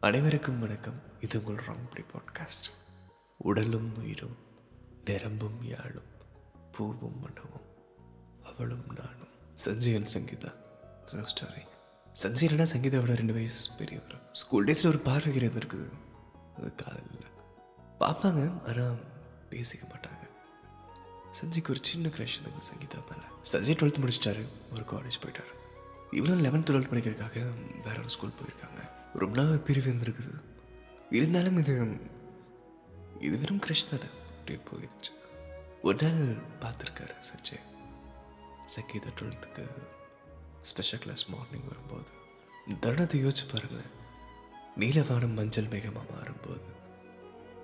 அனைவருக்கும் வணக்கம். இது உங்கள் ராம்படி பாட்காஸ்ட் உடலும் உயிரும் நிரம்பும் யாழும் பூவும் மனமும் அவளும் நானும். சஞ்சயன் சங்கீதா லவ் ஸ்டோரி சஞ்சயனா சங்கீதாவோட ரெண்டு வயசு பெரியவர் ஸ்கூல் டேஸில் ஒரு பார்வைகிறது இருக்குது. அது காதலில் பார்ப்பாங்க ஆனால் பேசிக்க மாட்டாங்க. சஞ்சய்க்கு ஒரு சின்ன க்ரஷ் இருந்தது சங்கீதா மேலே. சஞ்சய் டுவெல்த் முடிச்சிட்டாரு ஒரு காலேஜ் போயிட்டார். இவனும் லெவன்த் டுவெல்த் படிக்கிறதுக்காக வேற ஒரு ஸ்கூல் போயிருக்காங்க. ரொம்ப நாள் பிரிவு இருந்திருக்குது. இருந்தாலும் இது இது வெறும் க்ரஷ் தானே? அப்படியே போயிடுச்சு ஒரு நாள் பார்த்துருக்காரு சச்சே சங்கீத டுவெல்த்துக்கு ஸ்பெஷல் கிளாஸ் மார்னிங் வரும்போது. தருணத்தை யோசிச்சு பாருங்களேன். நீலவானம் மஞ்சள் மேகமாக மாறும்போது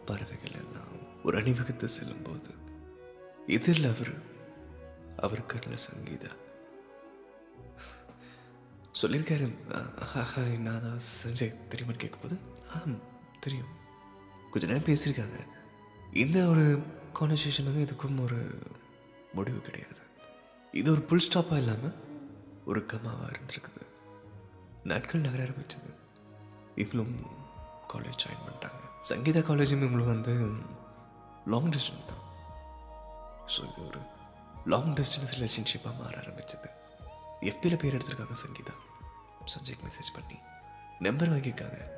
பறவைகள் எல்லாம் ஒரு அணிவகுத்து செல்லும்போது இதில் அவர் அவர் கண்ணில் சங்கீதா. சொல்லியிருக்காரு. ஹாய் நான் தான் சஞ்சய் தெரியுமான்னு கேட்கும்போது ஆம் தெரியும். கொஞ்ச நேரம் பேசியிருக்காங்க. இந்த ஒரு கான்வர்சேஷன் வந்து இதுக்கும் ஒரு முடிவு கிடையாது. இது ஒரு புல் ஸ்டாப்பாக இல்லாமல் ஒரு கமாவாக இருந்திருக்குது. நாட்கள் நகர ஆரம்பிச்சது. இவங்களும் காலேஜ் ஜாயின் பண்ணிட்டாங்க. சங்கீதா காலேஜும் இவங்களும் வந்து லாங் டிஸ்டன்ஸ் தான். ஸோ இது ஒரு லாங் டிஸ்டன்ஸ் ரிலேஷன்ஷிப்பாக மாற ஆரம்பிச்சது. எஃபியில் பேர் எடுத்திருக்காங்க சங்கீதா. சஞ்சய்க்கு மெசேஜ் பண்ணி நம்பர் வாங்கியிருக்காங்க.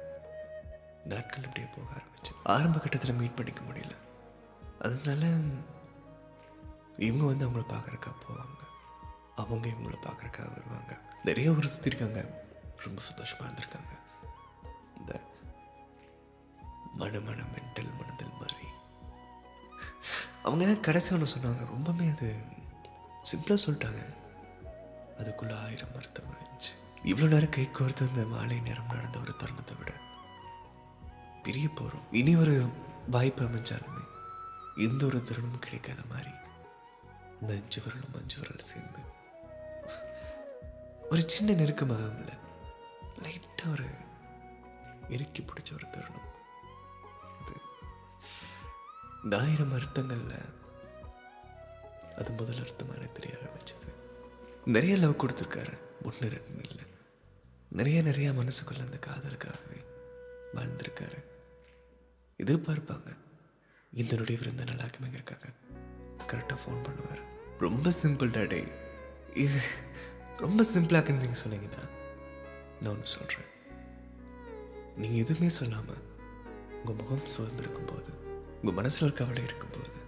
நாட்கள் அப்படியே போக ஆரம்பிச்சு. ஆரம்ப கட்டத்தில் மீட் பண்ணிக்க முடியல. அதனால இவங்க வந்து அவங்கள பார்க்குறக்கா போவாங்க. அவங்க இவங்கள பார்க்குறக்கா வருவாங்க. நிறைய ஊர் சுற்றிருக்காங்க ரொம்ப சந்தோஷமாக இருந்திருக்காங்க. இந்த மன மென்டல் மனதல் மாதிரி அவங்க கடைசி ஒன்று சொன்னாங்க. ரொம்பவே அது சிம்பிளாக சொல்லிட்டாங்க. அதுக்குள்ளே ஆயிரம் மருத்துவம் இருந்துச்சு இவ்வளோ நேரம் கை கோர்த்து அந்த மாலை நேரம் நடந்த ஒரு தருணத்தை விட பிரிய போகிறோம் இனி ஒரு வாய்ப்பு அமைஞ்சாலுமே எந்த ஒரு தருணமும் கிடைக்காத மாதிரி அந்த அஞ்சு விரலும் அஞ்சு விரல் சேர்ந்து ஒரு சின்ன நெருக்கமாகல லைட்டாக ஒரு இறுக்கி பிடிச்ச ஒரு தருணம். அது இந்த ஆயிரம் அர்த்தங்கள்ல அது முதல் அர்த்தமாக எனக்கு தெரிய ஆரம்பிச்சது. நிறைய லவ் கொடுத்துருக்காரு ஒன்று ரெண்டு இல்லை நிறைய நிறைய மனசுக்குள்ள அந்த காதலுக்காகவே வாழ்ந்திருக்காரு. எதிர்பார்ப்பாங்க. இந்த நொடி விருந்த நல்லாக்குமே இருக்காங்க கரெக்டாக ஃபோன் பண்ணுவார். ரொம்ப சிம்பிள் டாடே இது ரொம்ப சிம்பிளாக்குன்னு நீங்கள் சொன்னீங்கன்னா நான் ஒன்று சொல்கிறேன் நீங்கள் எதுவுமே சொல்லாமல் உங்கள் முகம் சுதந்திருக்கும் போது உங்கள் மனசில் ஒரு கவலை இருக்கும்போது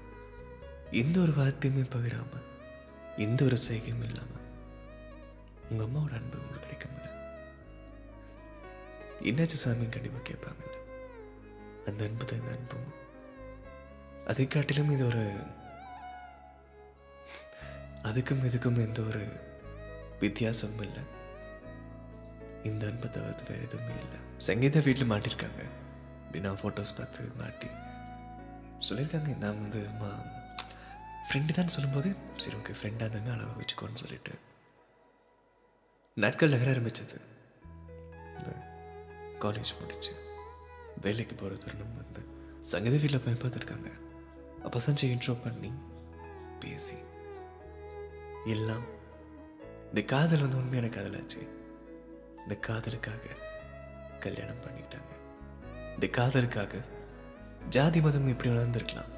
எந்த ஒரு வார்த்தையுமே பகிராமல் எந்த ஒரு செய்கையும் இல்லாமல் உங்கள் அம்மாவோட அன்பு உங்களுக்கு என்னாச்சு சாமின்னு கண்டிப்பாக கேட்பாங்கல்ல அந்த அன்பு தான் இந்த அன்பும் அதை காட்டிலும் இது ஒரு அதுக்கும் இதுக்கும் எந்த ஒரு வித்தியாசமும் இல்லை. இந்த அன்பை தவிர்த்து வேறு எதுவுமே இல்லை. சங்கீதா வீட்டில் மாட்டிருக்காங்க. இப்படி நான் ஃபோட்டோஸ் பார்த்து மாட்டி சொல்லியிருக்காங்க. நான் வந்து அம்மா ஃப்ரெண்டு தான் சொல்லும்போது சரி ஓகே ஃப்ரெண்டாக இருந்தாங்க அளவை வச்சுக்கோன்னு சொல்லிட்டு. நாட்கள் நகர ஆரம்பிச்சது. காலேஜ் முடிச்சு வேலைக்கு போகிற தருணம் வந்து சங்கீத வீட்டில் போய் பார்த்துருக்காங்க. அப்போ சஞ்சய் இன்ட்ரோ பண்ணி பேசி எல்லாம் இந்த காதல் வந்து உண்மையான காதலாச்சு. இந்த காதலுக்காக கல்யாணம் பண்ணிட்டாங்க. இந்த காதலுக்காக ஜாதி மதம் எப்படி வளர்ந்துருக்கலாம்?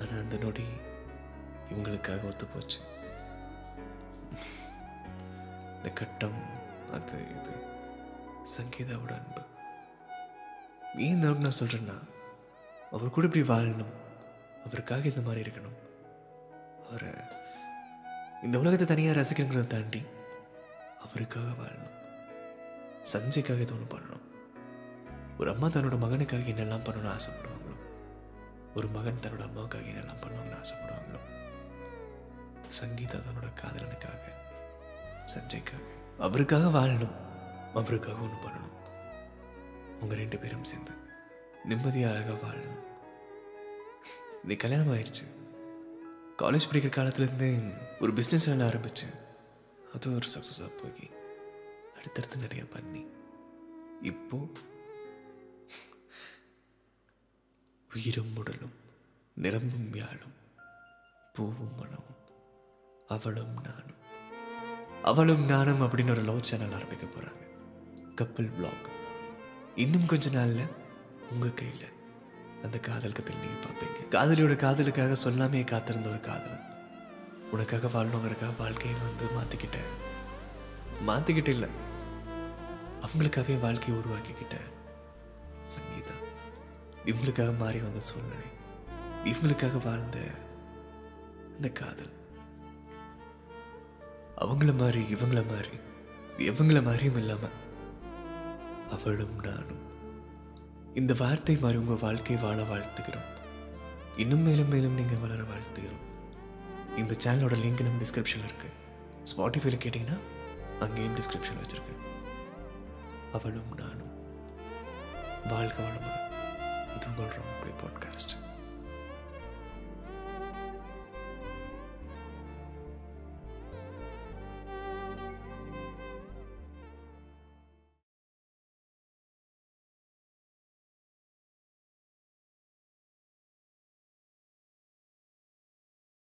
ஆனால் அந்த நொடி இவங்களுக்காக ஒத்து போச்சு. இந்த கட்டம் அது இது. சங்கீதாவோட அன்பு. ஏன் இந்த அளவுக்கு நான் சொல்கிறேன்னா அவர் கூட இப்படி வாழணும். அவருக்காக இந்த மாதிரி இருக்கணும். அவரை இந்த உலகத்தை தனியாக ரசிக்கணுங்கிறத தாண்டி அவருக்காக வாழணும். சஞ்சய்க்காக இது ஒன்று பண்ணணும். ஒரு அம்மா தன்னோட மகனுக்காக என்னெல்லாம் பண்ணணும்னு ஆசைப்படுவாங்களோ ஒரு மகன் தன்னோட அம்மாவுக்காக என்னெல்லாம் பண்ணுவாங்கன்னு ஆசைப்படுவாங்களோ சங்கீதா தன்னோட காதலனுக்காக சஞ்சய்க்காக அவருக்காக வாழணும். அவருக்காக ஒன்று பண்ணணும். உங்க ரெண்டு பேரும் சேர்ந்து நிம்மதியாக அழகாக வாழணும். நீ கல்யாணம் ஆயிடுச்சு காலேஜ் படிக்கிற காலத்துலேருந்தே ஒரு பிஸ்னஸ் ரன் ஆரம்பிச்சு. அது ஒரு சக்ஸஸாக போய் அடுத்தடுத்து நிறைய பண்ணி. இப்போ உயிரும் உடலும் நிரம்பும் யாழும் பூவும் மனமும் அவளும் நானும். அவளும் நானும் அப்படின்னு ஒரு லவ் சேனல் ஆரம்பிக்க போகிறாங்க கப்பல் பிளாக் இன்னும் கொஞ்ச நாள்ல உங்க கையில அந்த காதல் கதை நீங்க பார்ப்பீங்க. காதலியோட காதலுக்காக சொல்லாமே காத்திருந்த ஒரு காதலன். உனக்காக வாழணுங்கிறக்காக வாழ்க்கையை வந்து மாத்திக்கிட்டேன். மாத்திக்கிட்டு இல்லை. அவங்களுக்காகவே வாழ்க்கையை உருவாக்கிக்கிட்டேன் சங்கீதா. இவங்களுக்காக மாறி வந்த சூழ்நிலை. இவங்களுக்காக வாழ்ந்த அந்த காதல். அவங்கள மாதிரி இவங்கள மாதிரி இவங்கள மாதிரியும் இல்லாம அவளும் நானும். இந்த வார்த்தை மாதிரி உங்கள் வாழ்க்கை வாழ வாழ்த்துக்கிறோம் இன்னும் மேலும் மேலும் நீங்க வளர வாழ்த்துகிறோம். இந்த சேனலோட லிங்க் நம்ம டிஸ்கிரிப்ஷனில் இருக்குது ஸ்பாட்டிஃபைல கேட்டிங்கன்னா அங்கேயும் டிஸ்கிரிப்ஷன் வச்சுருக்கேன். அவளும் நானும். வாழ்க வளமுடன். இது உங்கள் ரொம்ப பாட்காஸ்ட்